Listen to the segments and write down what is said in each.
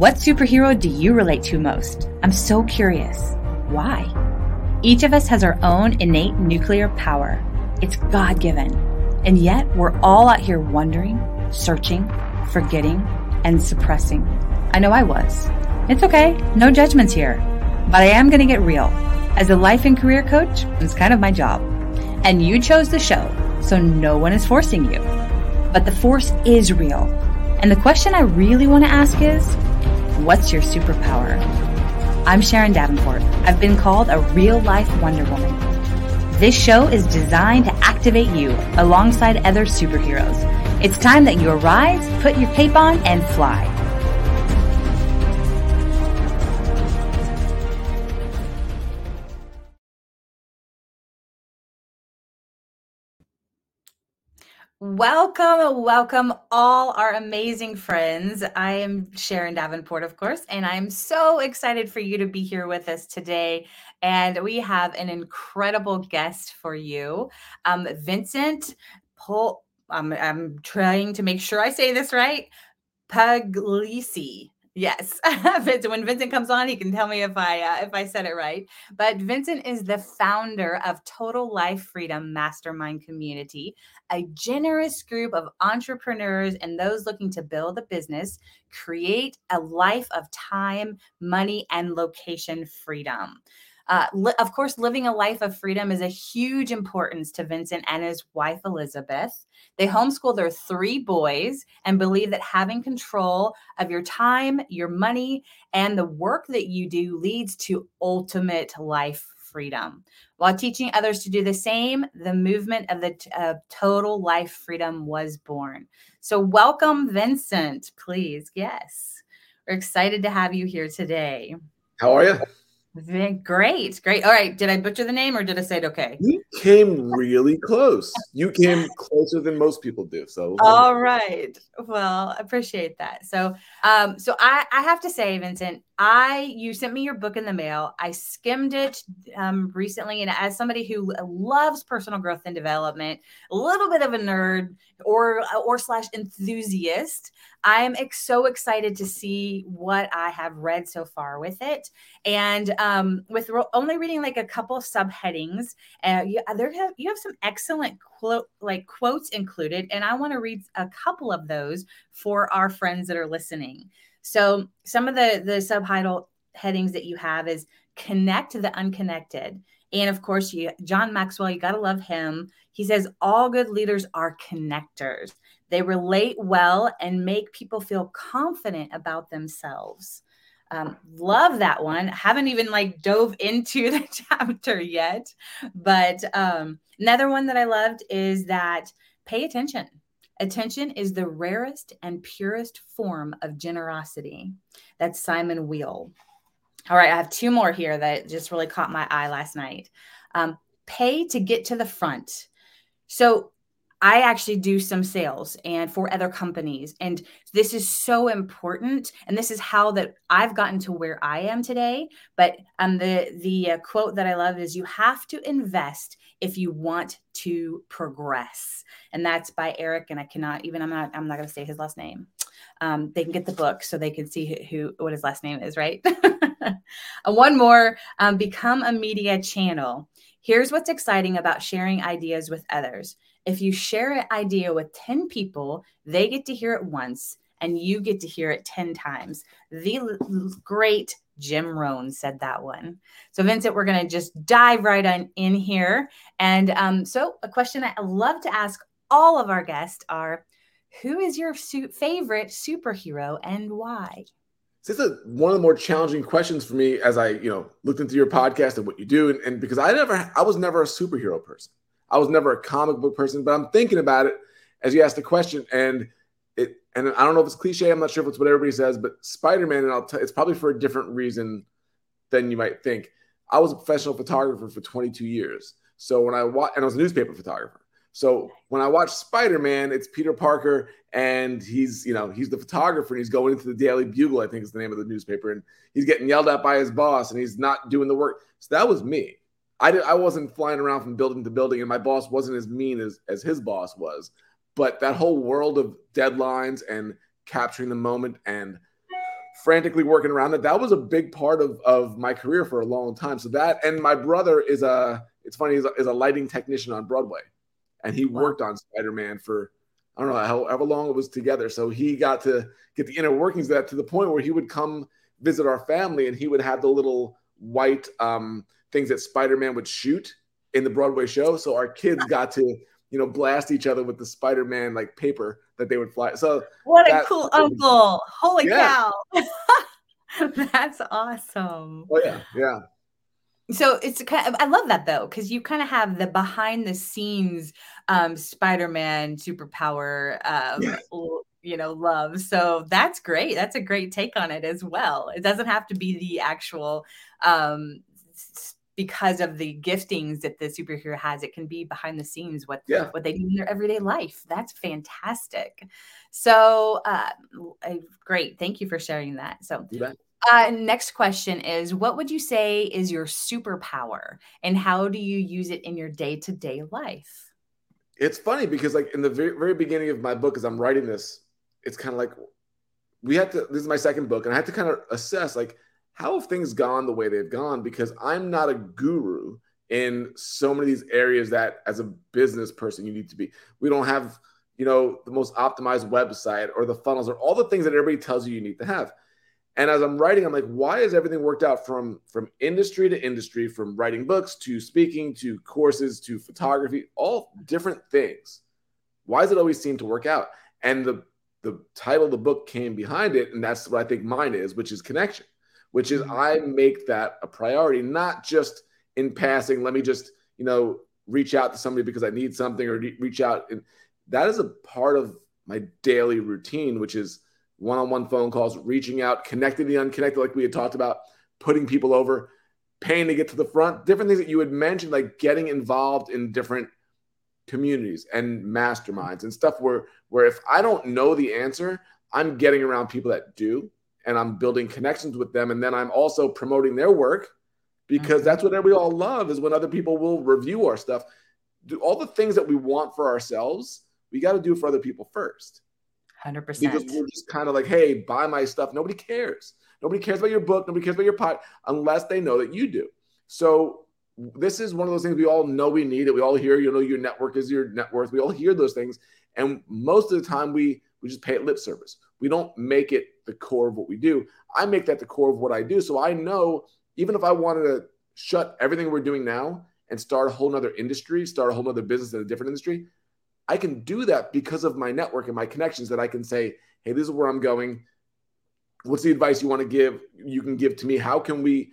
What superhero do you relate to most? I'm so curious. Why? Each of us has our own innate nuclear power. It's God given. And yet we're all out here wondering, searching, forgetting, and suppressing. I know I was. It's okay. No judgments here. But I am going to get real. As a life and career coach, it's kind of my job. And you chose the show, so no one is forcing you. But the force is real. And the question I really want to ask is, what's your superpower? I'm Sharon Davenport. I've been called a real life Wonder Woman. This show is designed to activate you alongside other superheroes. It's time that you arise, put your cape on, and fly. Welcome, welcome, all our amazing friends. I am Sharon Davenport, of course, and I'm so excited for you to be here with us today. And we have an incredible guest for you, um, Vincent Pol. I'm trying to make sure I say this right. Puglisi. Yes, Vincent. When Vincent comes on, he can tell me if I uh, if I said it right. But Vincent is the founder of Total Life Freedom Mastermind Community, a generous group of entrepreneurs and those looking to build a business, create a life of time, money, and location freedom. Uh, li- of course, living a life of freedom is a huge importance to Vincent and his wife, Elizabeth. They homeschool their three boys and believe that having control of your time, your money, and the work that you do leads to ultimate life freedom. While teaching others to do the same, the movement of the uh, total life freedom was born. So, welcome, Vincent, please. Yes, we're excited to have you here today. How are you? Great, great. All right. Did I butcher the name or did I say it okay? You came really close. You came closer than most people do. So all right. Well, appreciate that. So um, so I, I have to say, Vincent, I you sent me your book in the mail. I skimmed it um, recently, and as somebody who loves personal growth and development, a little bit of a nerd or or slash enthusiast, I am ex- so excited to see what I have read so far with it. And um, with ro- only reading like a couple subheadings, uh, you, there have you have some excellent quote like quotes included, and I want to read a couple of those for our friends that are listening. So some of the the subtitle headings that you have is connect the unconnected. And of course, you John Maxwell, you got to love him. He says all good leaders are connectors. They relate well and make people feel confident about themselves. Um, love that one. Haven't even like dove into the chapter yet, but um, another one that I loved is that pay attention. Attention is the rarest and purest form of generosity. That's Simone Weil. All right, I have two more here that just really caught my eye last night. Um, pay to get to the front. So I actually do some sales and for other companies. And this is so important. And this is how that I've gotten to where I am today. But um, the, the uh, quote that I love is you have to invest if you want to progress. And that's by Eric. And I cannot even, I'm not, I'm not going to say his last name. Um, they can get the book so they can see who, who what his last name is, right? One more, um, become a media channel. Here's what's exciting about sharing ideas with others. If you share an idea with 10 people, they get to hear it once and you get to hear it 10 times. The great Jim Rohn said that one. So, Vincent, we're going to just dive right on in here. And um, so, a question I love to ask all of our guests are who is your su- favorite superhero and why? This is one of the more challenging questions for me as I, you know, looked into your podcast and what you do, and, and because I never, I was never a superhero person. I was never a comic book person, but I'm thinking about it as you asked the question, and and I don't know if it's cliche. I'm not sure if it's what everybody says, but Spider-Man, and I'll tell, it's probably for a different reason than you might think. I was a professional photographer for 22 years, so when I watch, and I was a newspaper photographer. So when I watch Spider-Man, it's Peter Parker and he's, you know, he's the photographer and he's going into the Daily Bugle, I think is the name of the newspaper, and he's getting yelled at by his boss and he's not doing the work. So that was me. I did, I wasn't flying around from building to building, and my boss wasn't as mean as as his boss was. But that whole world of deadlines and capturing the moment and frantically working around it. That was a big part of, of my career for a long time. So that and my brother is a it's funny is a, is a lighting technician on Broadway, and he wow. worked on Spider Man for I don't know however long it was together. So he got to get the inner workings of that to the point where he would come visit our family and he would have the little white um, things that Spider Man would shoot in the Broadway show. So our kids got to you know blast each other with the Spider Man like paper that they would fly. So what a cool uncle! Holy yeah. cow! That's awesome. Oh yeah, yeah. So it's kind of, I love that though because you kind of have the behind the scenes um, Spider-Man superpower um, yeah. you know love. So that's great. That's a great take on it as well. It doesn't have to be the actual um, because of the giftings that the superhero has. It can be behind the scenes what yeah. what they do in their everyday life. That's fantastic. So uh, great. Thank you for sharing that. So uh, next question is What would you say is your superpower and how do you use it in your day to day life? It's funny because, like, in the very, very beginning of my book, as I'm writing this, it's kind of like we had to, this is my second book, and I had to kind of assess, like, how have things gone the way they've gone? Because I'm not a guru in so many of these areas that, as a business person, you need to be. We don't have, you know, the most optimized website or the funnels or all the things that everybody tells you you need to have. And as I'm writing, I'm like, why has everything worked out from from industry to industry, from writing books to speaking to courses to photography, all different things. Why does it always seem to work out? And the the title of the book came behind it, and that's what I think mine is, which is connection, which is mm-hmm. I make that a priority, not just in passing. Let me just you know reach out to somebody because I need something, or reach out, and that is a part of my daily routine, which is one-on-one phone calls, reaching out, connecting the unconnected, like we had talked about, putting people over, paying to get to the front, different things that you had mentioned, like getting involved in different communities and masterminds and stuff where where if I don't know the answer, I'm getting around people that do and I'm building connections with them. And then I'm also promoting their work because that's what we all love is when other people will review our stuff. Do all the things that we want for ourselves, we got to do for other people first. 100%. Because we're just kind of like, hey, buy my stuff. Nobody cares. Nobody cares about your book. Nobody cares about your pot unless they know that you do. So this is one of those things we all know we need it. We all hear, you know, your network is your net worth. We all hear those things. And most of the time we we just pay it lip service. We don't make it the core of what we do. I make that the core of what I do. So I know even if I wanted to shut everything we're doing now and start a whole nother industry, start a whole nother business in a different industry, I can do that because of my network and my connections that I can say, hey, this is where I'm going. What's the advice you want to give? You can give to me. How can we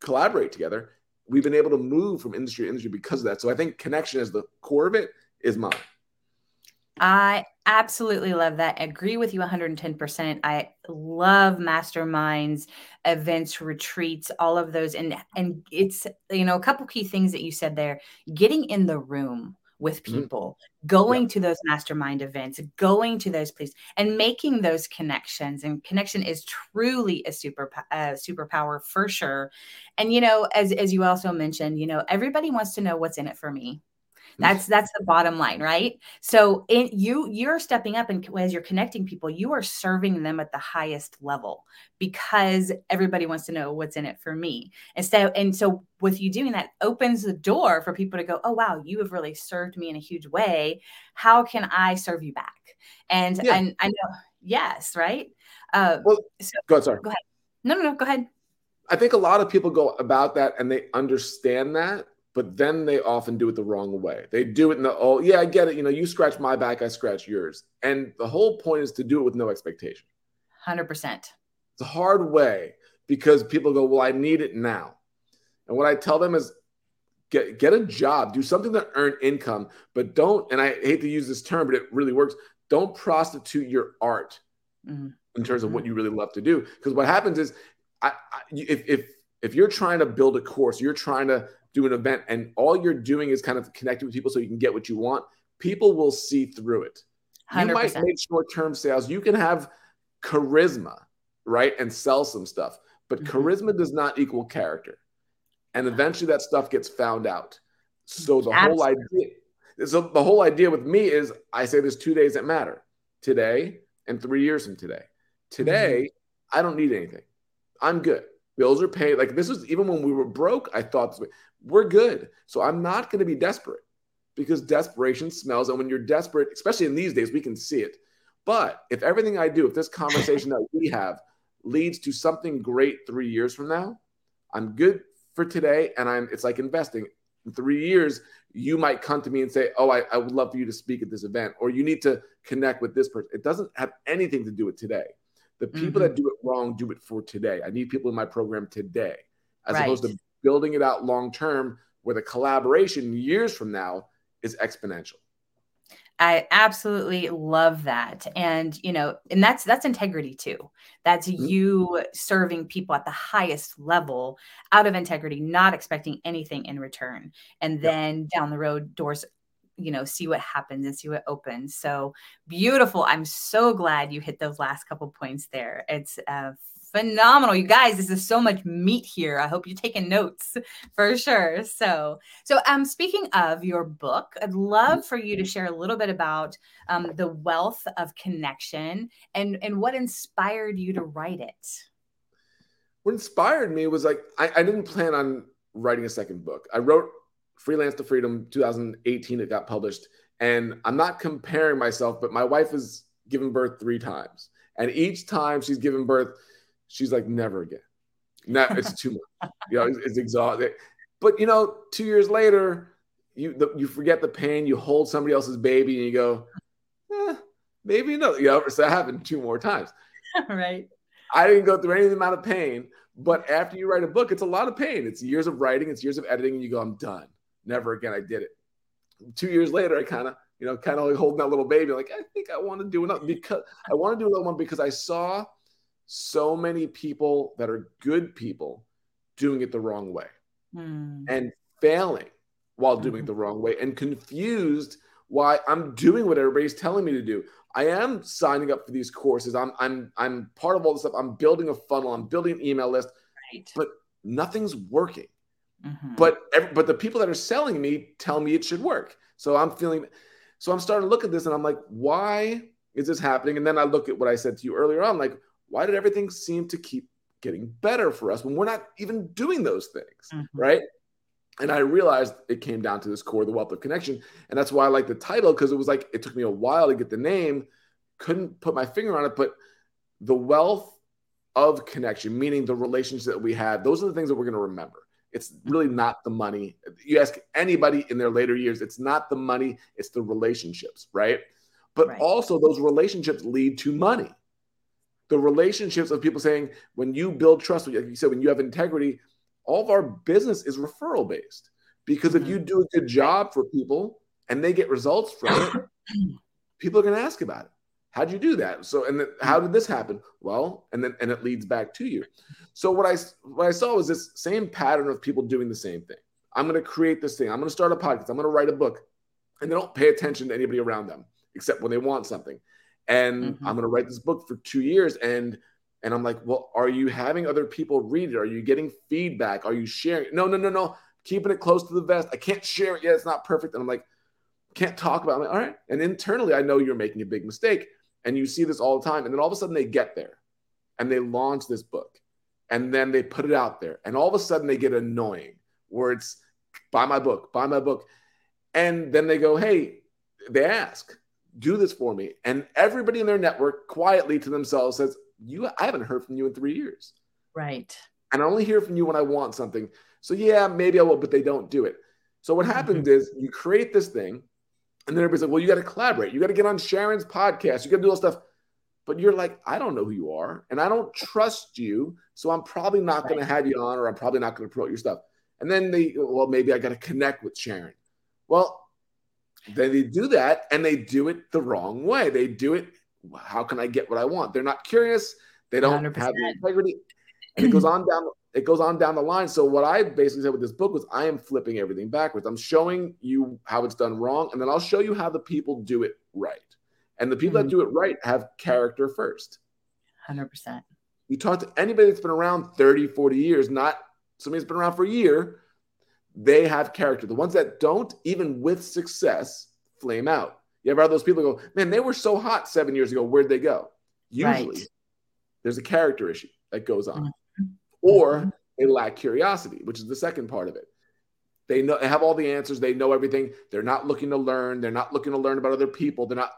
collaborate together? We've been able to move from industry to industry because of that. So I think connection as the core of it is mine. I absolutely love that. I agree with you 110%. I love masterminds, events, retreats, all of those and and it's you know a couple key things that you said there. Getting in the room with mm-hmm. people, mm-hmm. going yeah. to those mastermind events, going to those places, and making those connections. And connection is truly a super uh, superpower for sure. And you know, as as you also mentioned, you know, everybody wants to know what's in it for me. That's that's the bottom line, right? So in, you you're stepping up and as you're connecting people, you are serving them at the highest level because everybody wants to know what's in it for me. And so and so with you doing that opens the door for people to go, "Oh wow, you have really served me in a huge way. How can I serve you back?" And yeah. and I know yes, right? Uh, well, so, go ahead, sorry. Go ahead. No, no, no, go ahead. I think a lot of people go about that and they understand that but then they often do it the wrong way. They do it in the oh yeah, I get it. You know, you scratch my back, I scratch yours, and the whole point is to do it with no expectation. Hundred percent. It's a hard way because people go, well, I need it now, and what I tell them is. Get, get a job, do something to earn income, but don't, and I hate to use this term, but it really works. Don't prostitute your art mm-hmm. in terms of what you really love to do. Because what happens is, I, I, if, if if you're trying to build a course, you're trying to do an event and all you're doing is kind of connecting with people so you can get what you want, people will see through it. 100%. You might make short-term sales. You can have charisma, right? And sell some stuff. But mm-hmm. charisma does not equal character. And eventually that stuff gets found out. So the Absolutely. whole idea so the whole idea with me is I say there's two days that matter. Today and 3 years from today. Today, mm-hmm. I don't need anything. I'm good. Bills are paid. Like this was even when we were broke, I thought we're good. So I'm not going to be desperate because desperation smells. And when you're desperate, especially in these days, we can see it. But if everything I do, if this conversation that we have leads to something great three years from now, I'm good for today. And I'm it's like investing. In three years, you might come to me and say, Oh, I, I would love for you to speak at this event, or you need to connect with this person. It doesn't have anything to do with today. The people mm-hmm. that do it wrong do it for today. I need people in my program today, as right. opposed to building it out long term, where the collaboration years from now is exponential. I absolutely love that. And you know, and that's that's integrity too. That's mm-hmm. you serving people at the highest level out of integrity, not expecting anything in return. And then down the road doors you know see what happens and see what opens. So beautiful. I'm so glad you hit those last couple points there. It's uh, phenomenal. You guys this is so much meat here. I hope you're taking notes for sure. So so um speaking of your book i'd love for you to share a little bit about um, the wealth of connection and and what inspired you to write it. What inspired me was like I, I didn't plan on writing a second book. I wrote Freelance to Freedom 2018, it got published. And I'm not comparing myself, but my wife has given birth three times. And each time she's given birth, she's like, never again. No, it's too much. You know, it's, it's exhausting. But you know, two years later, you the, you forget the pain. You hold somebody else's baby, and you go, eh, maybe no. You know, so that happened two more times. right. I didn't go through any amount of pain, but after you write a book, it's a lot of pain. It's years of writing, it's years of editing, and you go, I'm done never again. I did it. Two years later, I kind of, you know, kind of like holding that little baby, like, I think I want to do another because I want to do another one because I saw so many people that are good people doing it the wrong way mm. and failing while doing mm-hmm. it the wrong way and confused why I'm doing what everybody's telling me to do. I am signing up for these courses. I'm I'm I'm part of all this stuff. I'm building a funnel. I'm building an email list, right. but nothing's working. Mm-hmm. But but the people that are selling me tell me it should work. So I'm feeling so I'm starting to look at this and I'm like, why is this happening? And then I look at what I said to you earlier on, like, why did everything seem to keep getting better for us when we're not even doing those things? Mm-hmm. Right. And I realized it came down to this core, the wealth of connection. And that's why I like the title, because it was like it took me a while to get the name, couldn't put my finger on it, but the wealth of connection, meaning the relationships that we have, those are the things that we're going to remember. It's really not the money. You ask anybody in their later years, it's not the money, it's the relationships, right? But right. also, those relationships lead to money. The relationships of people saying, when you build trust, like you said, when you have integrity, all of our business is referral based. Because if mm-hmm. you do a good job for people and they get results from it, people are going to ask about it. How'd you do that? So, and then how did this happen? Well, and then and it leads back to you. So what I what I saw was this same pattern of people doing the same thing. I'm going to create this thing. I'm going to start a podcast. I'm going to write a book, and they don't pay attention to anybody around them except when they want something. And mm-hmm. I'm going to write this book for two years, and and I'm like, well, are you having other people read it? Are you getting feedback? Are you sharing? No, no, no, no. Keeping it close to the vest. I can't share it yet. It's not perfect. And I'm like, can't talk about it. Like, all right. And internally, I know you're making a big mistake. And you see this all the time. And then all of a sudden they get there and they launch this book and then they put it out there. And all of a sudden they get annoying where it's buy my book, buy my book. And then they go, hey, they ask, do this for me. And everybody in their network quietly to themselves says, you, I haven't heard from you in three years. Right. And I only hear from you when I want something. So yeah, maybe I will, but they don't do it. So what mm-hmm. happens is you create this thing and then everybody's like, well, you got to collaborate. You got to get on Sharon's podcast. You got to do all stuff. But you're like, I don't know who you are and I don't trust you. So I'm probably not right. going to have you on or I'm probably not going to promote your stuff. And then they, well, maybe I got to connect with Sharon. Well, then they do that and they do it the wrong way. They do it, how can I get what I want? They're not curious. They don't 100%. have the integrity. And it goes on down it goes on down the line. So what I basically said with this book was I am flipping everything backwards. I'm showing you how it's done wrong, and then I'll show you how the people do it right. And the people mm-hmm. that do it right have character first. 100%. You talk to anybody that's been around 30, 40 years, not somebody that's been around for a year, they have character. The ones that don't, even with success, flame out. You ever have those people go, man, they were so hot seven years ago. Where'd they go? Usually, right. there's a character issue that goes on, mm-hmm. Or mm-hmm. they lack curiosity, which is the second part of it. They know they have all the answers, they know everything. They're not looking to learn, they're not looking to learn about other people, they're not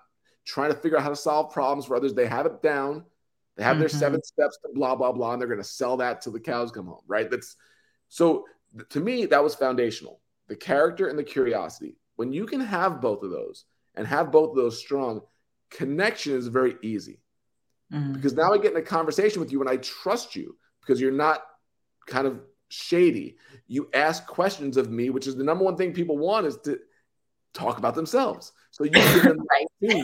trying to figure out how to solve problems for others. They have it down. They have mm-hmm. their seven steps to blah blah blah, and they're going to sell that till the cows come home, right? That's so to me that was foundational. The character and the curiosity. When you can have both of those and have both of those strong, connection is very easy. Mm-hmm. Because now I get in a conversation with you and I trust you because you're not kind of shady. You ask questions of me, which is the number one thing people want is to talk about themselves. So you give them right.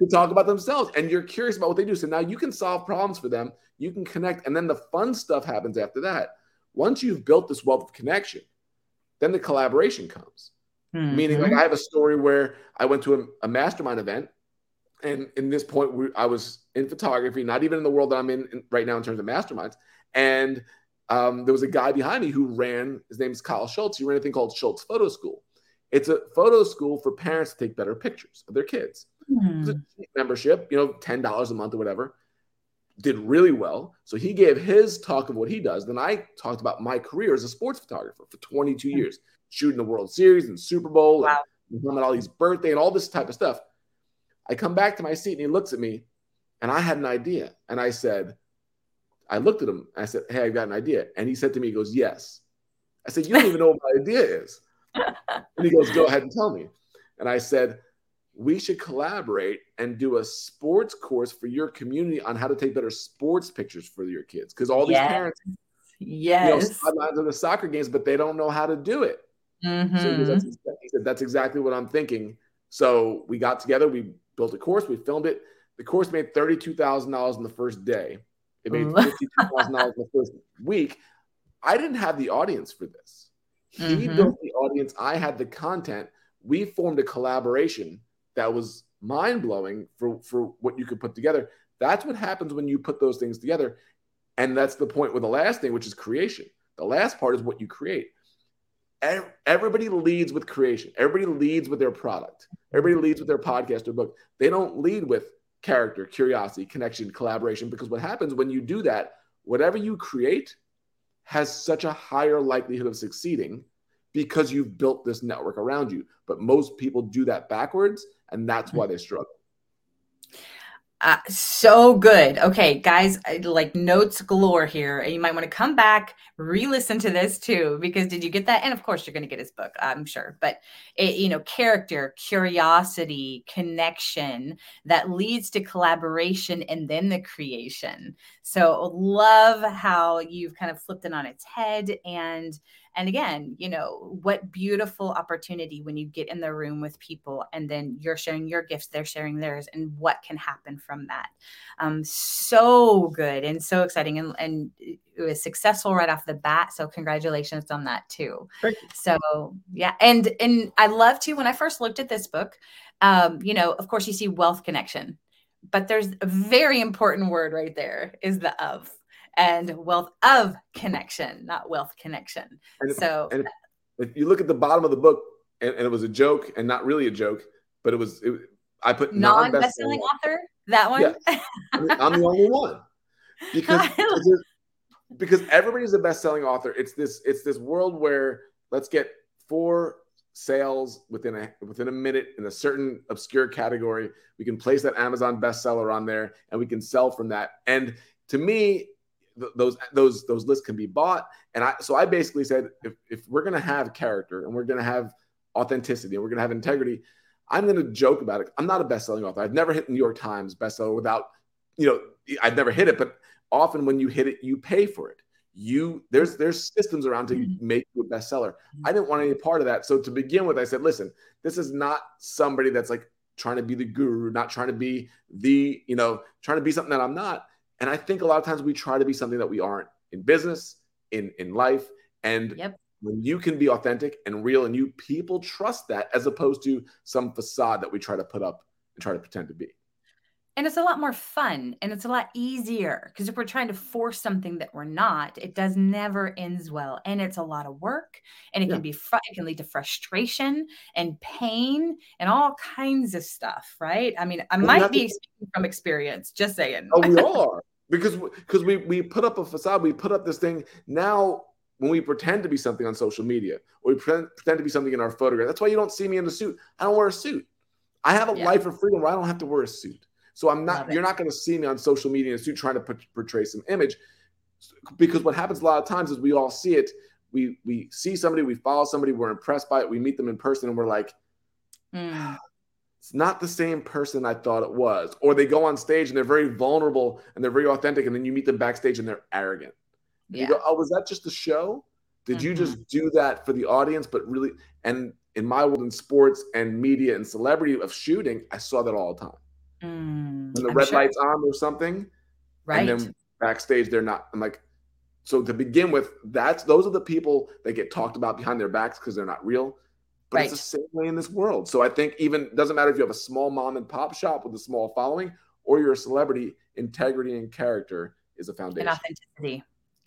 to talk about themselves and you're curious about what they do. So now you can solve problems for them, you can connect, and then the fun stuff happens after that. Once you've built this wealth of connection, then the collaboration comes. Mm-hmm. Meaning, like I have a story where I went to a, a mastermind event, and in this point, we, I was in photography, not even in the world that I'm in, in right now in terms of masterminds. And um, there was a guy behind me who ran. His name is Kyle Schultz. He ran a thing called Schultz Photo School. It's a photo school for parents to take better pictures of their kids. Mm. Hmm. membership, you know, ten dollars a month or whatever. Did really well. So he gave his talk of what he does. Then I talked about my career as a sports photographer for 22 mm. years, shooting the World Series and Super Bowl wow. and Muhammad Ali's birthday and all this type of stuff. I come back to my seat and he looks at me, and I had an idea. And I said, I looked at him. I said, Hey, I've got an idea. And he said to me, He goes, Yes. I said, You don't even know what my idea is. And he goes, Go ahead and tell me. And I said, We should collaborate and do a sports course for your community on how to take better sports pictures for your kids. Because all these yes. parents, yes, you know, the soccer games, but they don't know how to do it. Mm-hmm. So he, goes, he said, That's exactly what I'm thinking. So we got together, we built a course, we filmed it. The course made $32,000 in the first day. It made $52,000 in the first week. I didn't have the audience for this. He mm-hmm. built the audience. I had the content. We formed a collaboration that was mind blowing for, for what you could put together. That's what happens when you put those things together. And that's the point with the last thing, which is creation. The last part is what you create. Everybody leads with creation. Everybody leads with their product. Everybody leads with their podcast or book. They don't lead with character, curiosity, connection, collaboration. Because what happens when you do that, whatever you create has such a higher likelihood of succeeding because you've built this network around you. But most people do that backwards, and that's why they struggle. Uh, so good. Okay, guys, like notes galore here. And you might want to come back, re listen to this too, because did you get that? And of course, you're going to get his book, I'm sure. But, it, you know, character, curiosity, connection that leads to collaboration and then the creation. So, love how you've kind of flipped it on its head and and again, you know, what beautiful opportunity when you get in the room with people and then you're sharing your gifts, they're sharing theirs, and what can happen from that. Um, so good and so exciting. And, and it was successful right off the bat. So congratulations on that too. So yeah. And and I love to when I first looked at this book, um, you know, of course you see wealth connection, but there's a very important word right there is the of and wealth of connection, not wealth connection. And if, so and if, if, you look at the bottom of the book, and, and, it was a joke and not really a joke, but it was, it, I put non best-selling author. That one. Yeah. I'm the only one because because, because everybody's a best-selling author. It's this it's this world where let's get four sales within a within a minute in a certain obscure category. We can place that Amazon bestseller on there, and we can sell from that. And to me, those those those lists can be bought. And I so I basically said if if we're gonna have character and we're gonna have authenticity and we're gonna have integrity, I'm gonna joke about it. I'm not a best-selling author. I've never hit New York Times bestseller without, you know, I've never hit it, but often when you hit it, you pay for it. You there's there's systems around to mm-hmm. make you a bestseller. I didn't want any part of that. So to begin with, I said, listen, this is not somebody that's like trying to be the guru, not trying to be the, you know, trying to be something that I'm not and I think a lot of times we try to be something that we aren't in business, in in life. And yep. when you can be authentic and real and you people trust that as opposed to some facade that we try to put up and try to pretend to be and it's a lot more fun and it's a lot easier because if we're trying to force something that we're not it does never ends well and it's a lot of work and it yeah. can be fr- it can lead to frustration and pain and all kinds of stuff right i mean i might be speaking from experience just saying oh we are because because we we put up a facade, we put up this thing. Now when we pretend to be something on social media or we pretend, pretend to be something in our photograph, that's why you don't see me in a suit. I don't wear a suit. I have a yeah. life of freedom where I don't have to wear a suit. So I'm not. You're not going to see me on social media in a suit trying to put, portray some image, because what happens a lot of times is we all see it. We we see somebody, we follow somebody, we're impressed by it, we meet them in person, and we're like, mm it's not the same person I thought it was. Or they go on stage and they're very vulnerable and they're very authentic, and then you meet them backstage and they're arrogant. Yeah. You go, oh, was that just a show? Did mm-hmm. you just do that for the audience? But really, and in my world in sports and media and celebrity of shooting, I saw that all the time. Mm, when the I'm red sure. lights on or something, right? And then backstage, they're not. I'm like, so to begin with, that's those are the people that get talked about behind their backs because they're not real. But right. it's the same way in this world. So I think even doesn't matter if you have a small mom and pop shop with a small following or you're a celebrity, integrity and character is a foundation. And authenticity.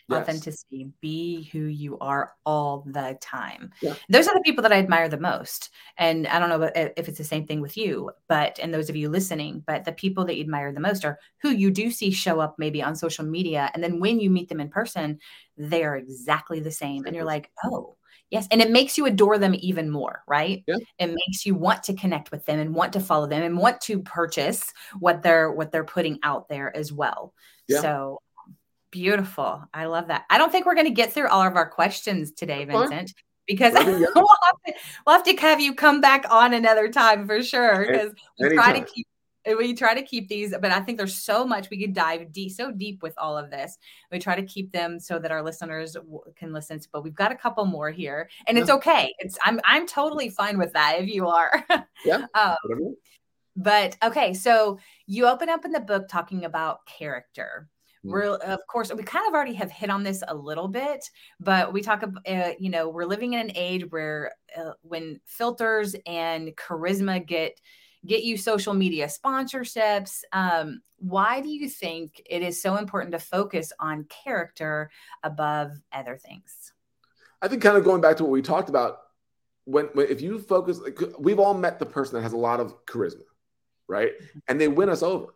Yes. Authenticity. Be who you are all the time. Yeah. Those are the people that I admire the most. And I don't know if it's the same thing with you, but and those of you listening, but the people that you admire the most are who you do see show up maybe on social media. And then when you meet them in person, they are exactly the same. And you're like, oh, Yes. And it makes you adore them even more, right? Yeah. It makes you want to connect with them and want to follow them and want to purchase what they're what they're putting out there as well. Yeah. So beautiful. I love that. I don't think we're going to get through all of our questions today, Vincent. Because we'll, have to, we'll have to have you come back on another time for sure. Because we try to keep we try to keep these, but I think there's so much we could dive deep, so deep with all of this. We try to keep them so that our listeners can listen. To, but we've got a couple more here, and yeah. it's okay. It's I'm I'm totally fine with that if you are. yeah. um, but okay, so you open up in the book talking about character. Mm. We're of course we kind of already have hit on this a little bit, but we talk about uh, you know we're living in an age where uh, when filters and charisma get get you social media sponsorships. Um, why do you think it is so important to focus on character above other things? I think kind of going back to what we talked about, when, when if you focus, we've all met the person that has a lot of charisma, right? Mm-hmm. And they win us over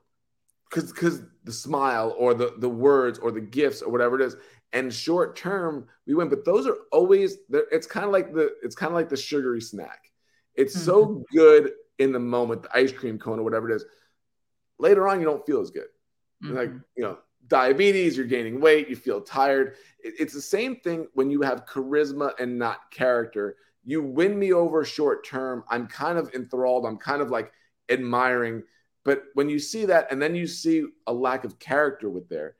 because because the smile or the the words or the gifts or whatever it is. And short term, we win, but those are always it's kind of like the it's kind of like the sugary snack. It's mm-hmm. so good in the moment, the ice cream cone or whatever it is. Later on, you don't feel as good. Mm-hmm. Like, you know, diabetes, you're gaining weight, you feel tired. It's the same thing when you have charisma and not character. You win me over short term. I'm kind of enthralled. I'm kind of like admiring. But when you see that and then you see a lack of character with there,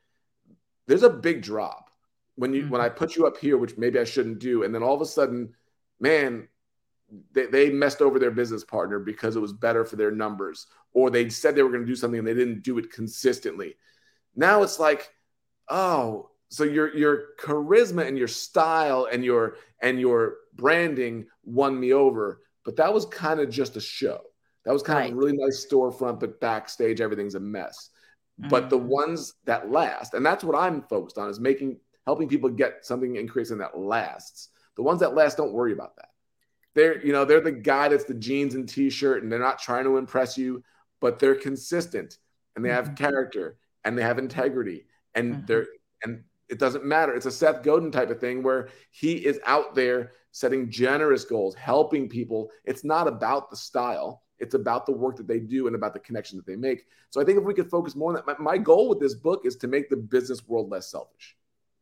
there's a big drop. When you mm-hmm. when I put you up here, which maybe I shouldn't do, and then all of a sudden, man, they, they messed over their business partner because it was better for their numbers, or they said they were going to do something and they didn't do it consistently. Now it's like, oh, so your your charisma and your style and your and your branding won me over, but that was kind of just a show. That was kind right. of a really nice storefront, but backstage everything's a mess. Mm-hmm. But the mm. ones that last, and that's what I'm focused on, is making helping people get something and create something that lasts. The ones that last, don't worry about that they're you know they're the guy that's the jeans and t-shirt and they're not trying to impress you but they're consistent and they have mm-hmm. character and they have integrity and mm-hmm. they're and it doesn't matter it's a seth godin type of thing where he is out there setting generous goals helping people it's not about the style it's about the work that they do and about the connection that they make so i think if we could focus more on that my, my goal with this book is to make the business world less selfish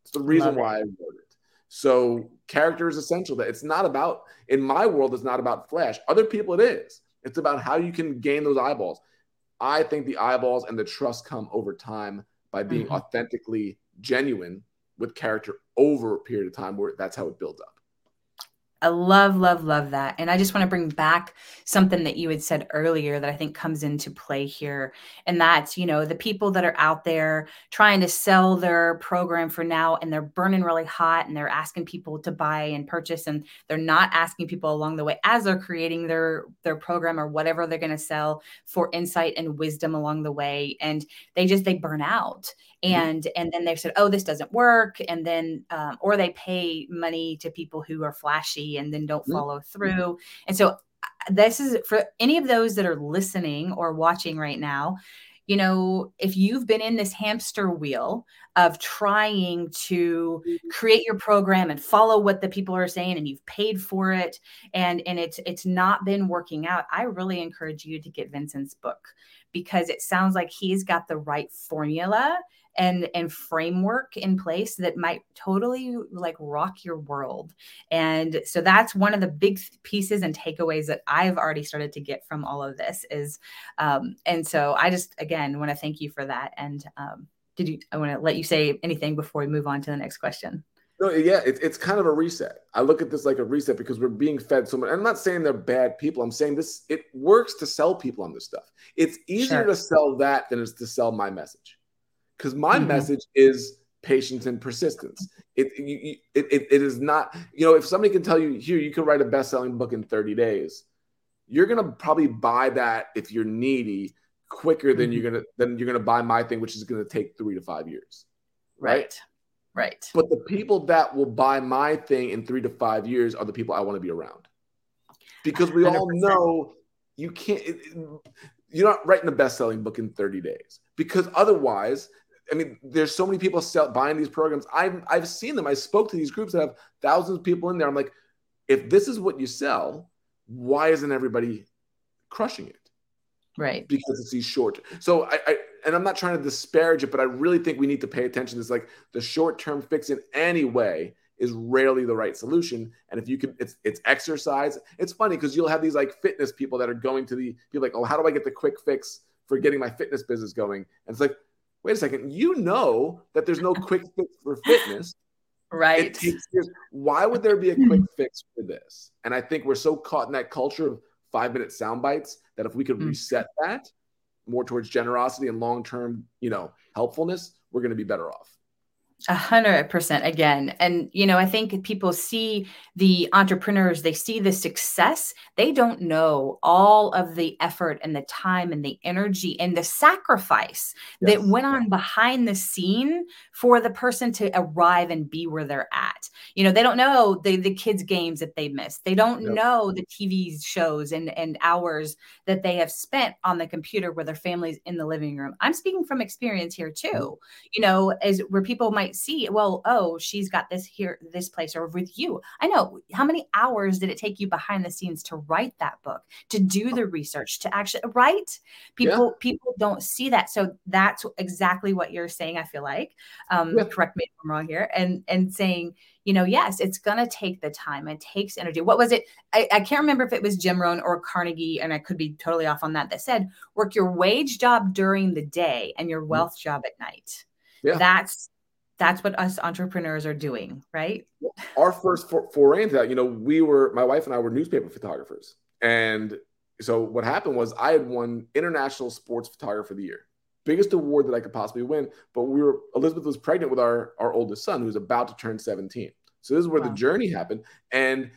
it's the reason why i wrote it so character is essential. That it's not about in my world, it's not about flash. Other people, it is. It's about how you can gain those eyeballs. I think the eyeballs and the trust come over time by being mm-hmm. authentically genuine with character over a period of time where that's how it builds up. I love, love, love that. And I just want to bring back something that you had said earlier that I think comes into play here. And that's, you know, the people that are out there trying to sell their program for now and they're burning really hot and they're asking people to buy and purchase and they're not asking people along the way as they're creating their their program or whatever they're going to sell for insight and wisdom along the way. And they just they burn out. Mm-hmm. and and then they said oh this doesn't work and then um, or they pay money to people who are flashy and then don't mm-hmm. follow through and so uh, this is for any of those that are listening or watching right now you know, if you've been in this hamster wheel of trying to create your program and follow what the people are saying and you've paid for it and and it's it's not been working out, I really encourage you to get Vincent's book because it sounds like he's got the right formula and and framework in place that might totally like rock your world. And so that's one of the big pieces and takeaways that i've already started to get from all of this is um and so i just again want to thank you for that. And um did you i want to let you say anything before we move on to the next question no, yeah, it, it's kind of a reset. I look at this like a reset because we're being fed so much. I'm not saying they're bad people. I'm saying this, it works to sell people on this stuff. It's easier sure. to sell that than it's to sell my message because my mm-hmm. message is patience and persistence. It, it, it, it is not, you know, if somebody can tell you, here, you can write a best selling book in 30 days, you're going to probably buy that if you're needy quicker than mm-hmm. you're going to, than you're to buy my thing, which is going to take three to five years. Right. right. Right. But the people that will buy my thing in three to five years are the people I want to be around. Because we 100%. all know you can't, it, you're not writing a best selling book in 30 days. Because otherwise, I mean, there's so many people sell, buying these programs. I've I've seen them. I spoke to these groups that have thousands of people in there. I'm like, if this is what you sell, why isn't everybody crushing it? Right. Because it's these short. So I, I and I'm not trying to disparage it, but I really think we need to pay attention. It's like the short term fix in any way is rarely the right solution. And if you can, it's it's exercise. It's funny because you'll have these like fitness people that are going to the be like, oh, how do I get the quick fix for getting my fitness business going? And it's like, wait a second, you know that there's no quick fix for fitness. Right. It takes years. Why would there be a quick fix for this? And I think we're so caught in that culture of five minute sound bites that if we could mm-hmm. reset that more towards generosity and long term, you know, helpfulness, we're going to be better off. A hundred percent again. And, you know, I think people see the entrepreneurs, they see the success. They don't know all of the effort and the time and the energy and the sacrifice yes. that went on behind the scene for the person to arrive and be where they're at. You know, they don't know the, the kids' games that they missed. They don't yep. know the TV shows and, and hours that they have spent on the computer where their family's in the living room. I'm speaking from experience here too, mm-hmm. you know, as where people might might see, well, oh, she's got this here, this place, or with you. I know how many hours did it take you behind the scenes to write that book, to do the research, to actually write? People, yeah. people don't see that. So that's exactly what you're saying. I feel like, um, yeah. correct me if I'm wrong here, and and saying, you know, yes, it's to take the time. It takes energy. What was it? I, I, can't remember if it was Jim Rohn or Carnegie, and I could be totally off on that, that said, work your wage job during the day and your mm-hmm. wealth job at night. Yeah. That's that's what us entrepreneurs are doing, right? Our first for- foray into that, you know, we were, my wife and I were newspaper photographers. And so what happened was I had won International Sports Photographer of the Year, biggest award that I could possibly win. But we were, Elizabeth was pregnant with our, our oldest son, who's about to turn 17. So this is where wow. the journey happened. And,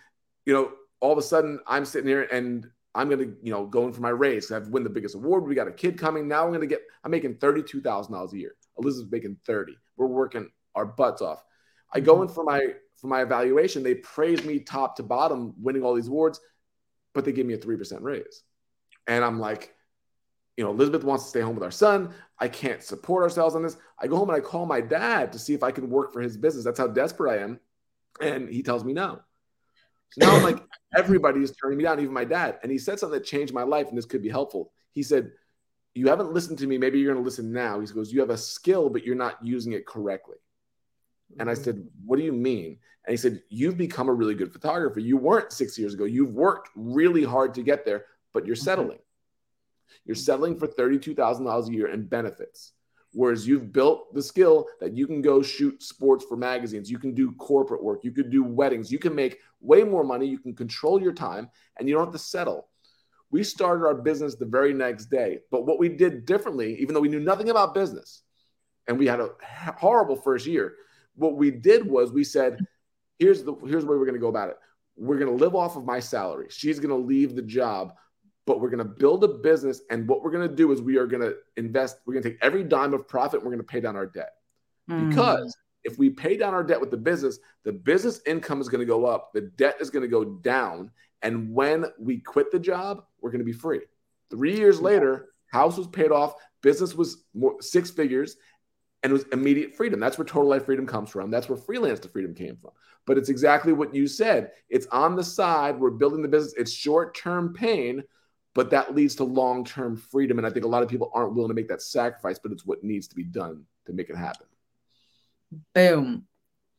you know, all of a sudden I'm sitting here and I'm going to, you know, going for my raise. I've won the biggest award. We got a kid coming. Now I'm going to get, I'm making $32,000 a year. Elizabeth's making 30. We're working our butts off. I go in mm-hmm. for my for my evaluation. They praise me top to bottom, winning all these awards, but they give me a three percent raise, and I'm like, you know, Elizabeth wants to stay home with our son. I can't support ourselves on this. I go home and I call my dad to see if I can work for his business. That's how desperate I am, and he tells me no. So now I'm like, everybody is turning me down, even my dad. And he said something that changed my life, and this could be helpful. He said, You haven't listened to me. Maybe you're going to listen now. He goes, You have a skill, but you're not using it correctly. And I mm. said, What do you mean? And he said, You've become a really good photographer. You weren't six years ago. You've worked really hard to get there, but you're mm-hmm. settling. You're mm-hmm. settling for $32,000 a year in benefits. Whereas you've built the skill that you can go shoot sports for magazines, you can do corporate work, you could do weddings, you can make way more money, you can control your time, and you don't have to settle. We started our business the very next day. But what we did differently, even though we knew nothing about business and we had a horrible first year, what we did was we said, here's the here's where we're going to go about it. We're going to live off of my salary. She's going to leave the job, but we're going to build a business. And what we're going to do is we are going to invest. We're going to take every dime of profit. we're going to pay down our debt mm. because if we pay down our debt with the business, the business income is going to go up, the debt is going to go down, and when we quit the job, we're going to be free. Three years later, House was paid off. Business was more six figures, and it was immediate freedom. That's where total life freedom comes from. That's where freelance to freedom came from. But it's exactly what you said. It's on the side. We're building the business. It's short term pain, but that leads to long term freedom. And I think a lot of people aren't willing to make that sacrifice, but it's what needs to be done to make it happen. Boom.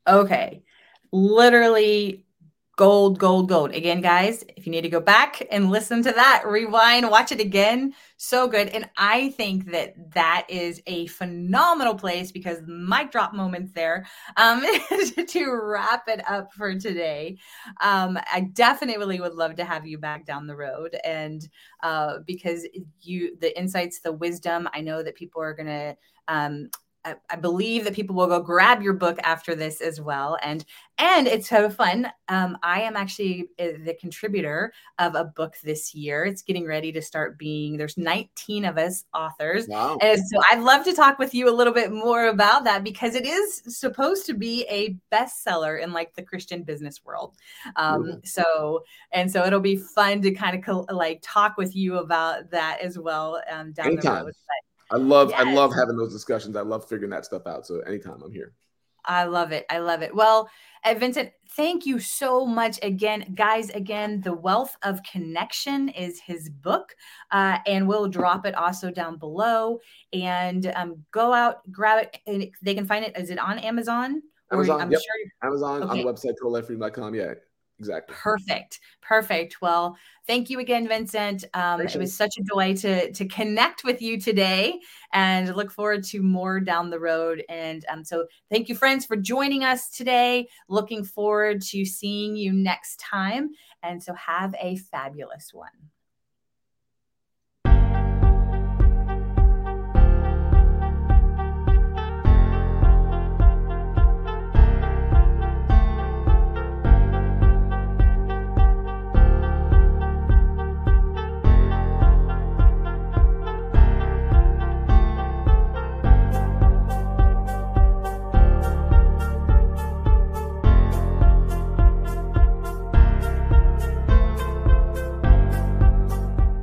Okay. Literally gold, gold, gold. Again, guys, if you need to go back and listen to that, rewind, watch it again. So good. And I think that that is a phenomenal place because mic drop moments there um, to wrap it up for today. Um, I definitely would love to have you back down the road. And uh, because you, the insights, the wisdom, I know that people are going to um, I, believe that people will go grab your book after this as well. And and it's so fun. Um, I am actually uh, the contributor of a book this year. It's getting ready to start being. There's 19 of us authors, wow. and so I'd love to talk with you a little bit more about that because it is supposed to be a bestseller in like the Christian business world. Um, So and so it'll be fun to kind of co- like talk with you about that as well um, down Anytime. the road. But, I love yes. I love having those discussions. I love figuring that stuff out. So anytime I'm here. I love it. I love it. Well, uh, Vincent, thank you so much again, guys. Again, The Wealth of Connection is his book, uh, and we'll drop it also down below. And um, go out, grab it, and they can find it. Is it on Amazon? Amazon, I'm yep. sure. Amazon okay. on the website, totallifefreedom.com. Yeah, exactly. Perfect. Perfect. Well thank you again vincent. Um, it was such a joy to to connect with you today and look forward to more down the road. And um, so thank you friends for joining us today. Looking forward to seeing you next time. And so have a fabulous one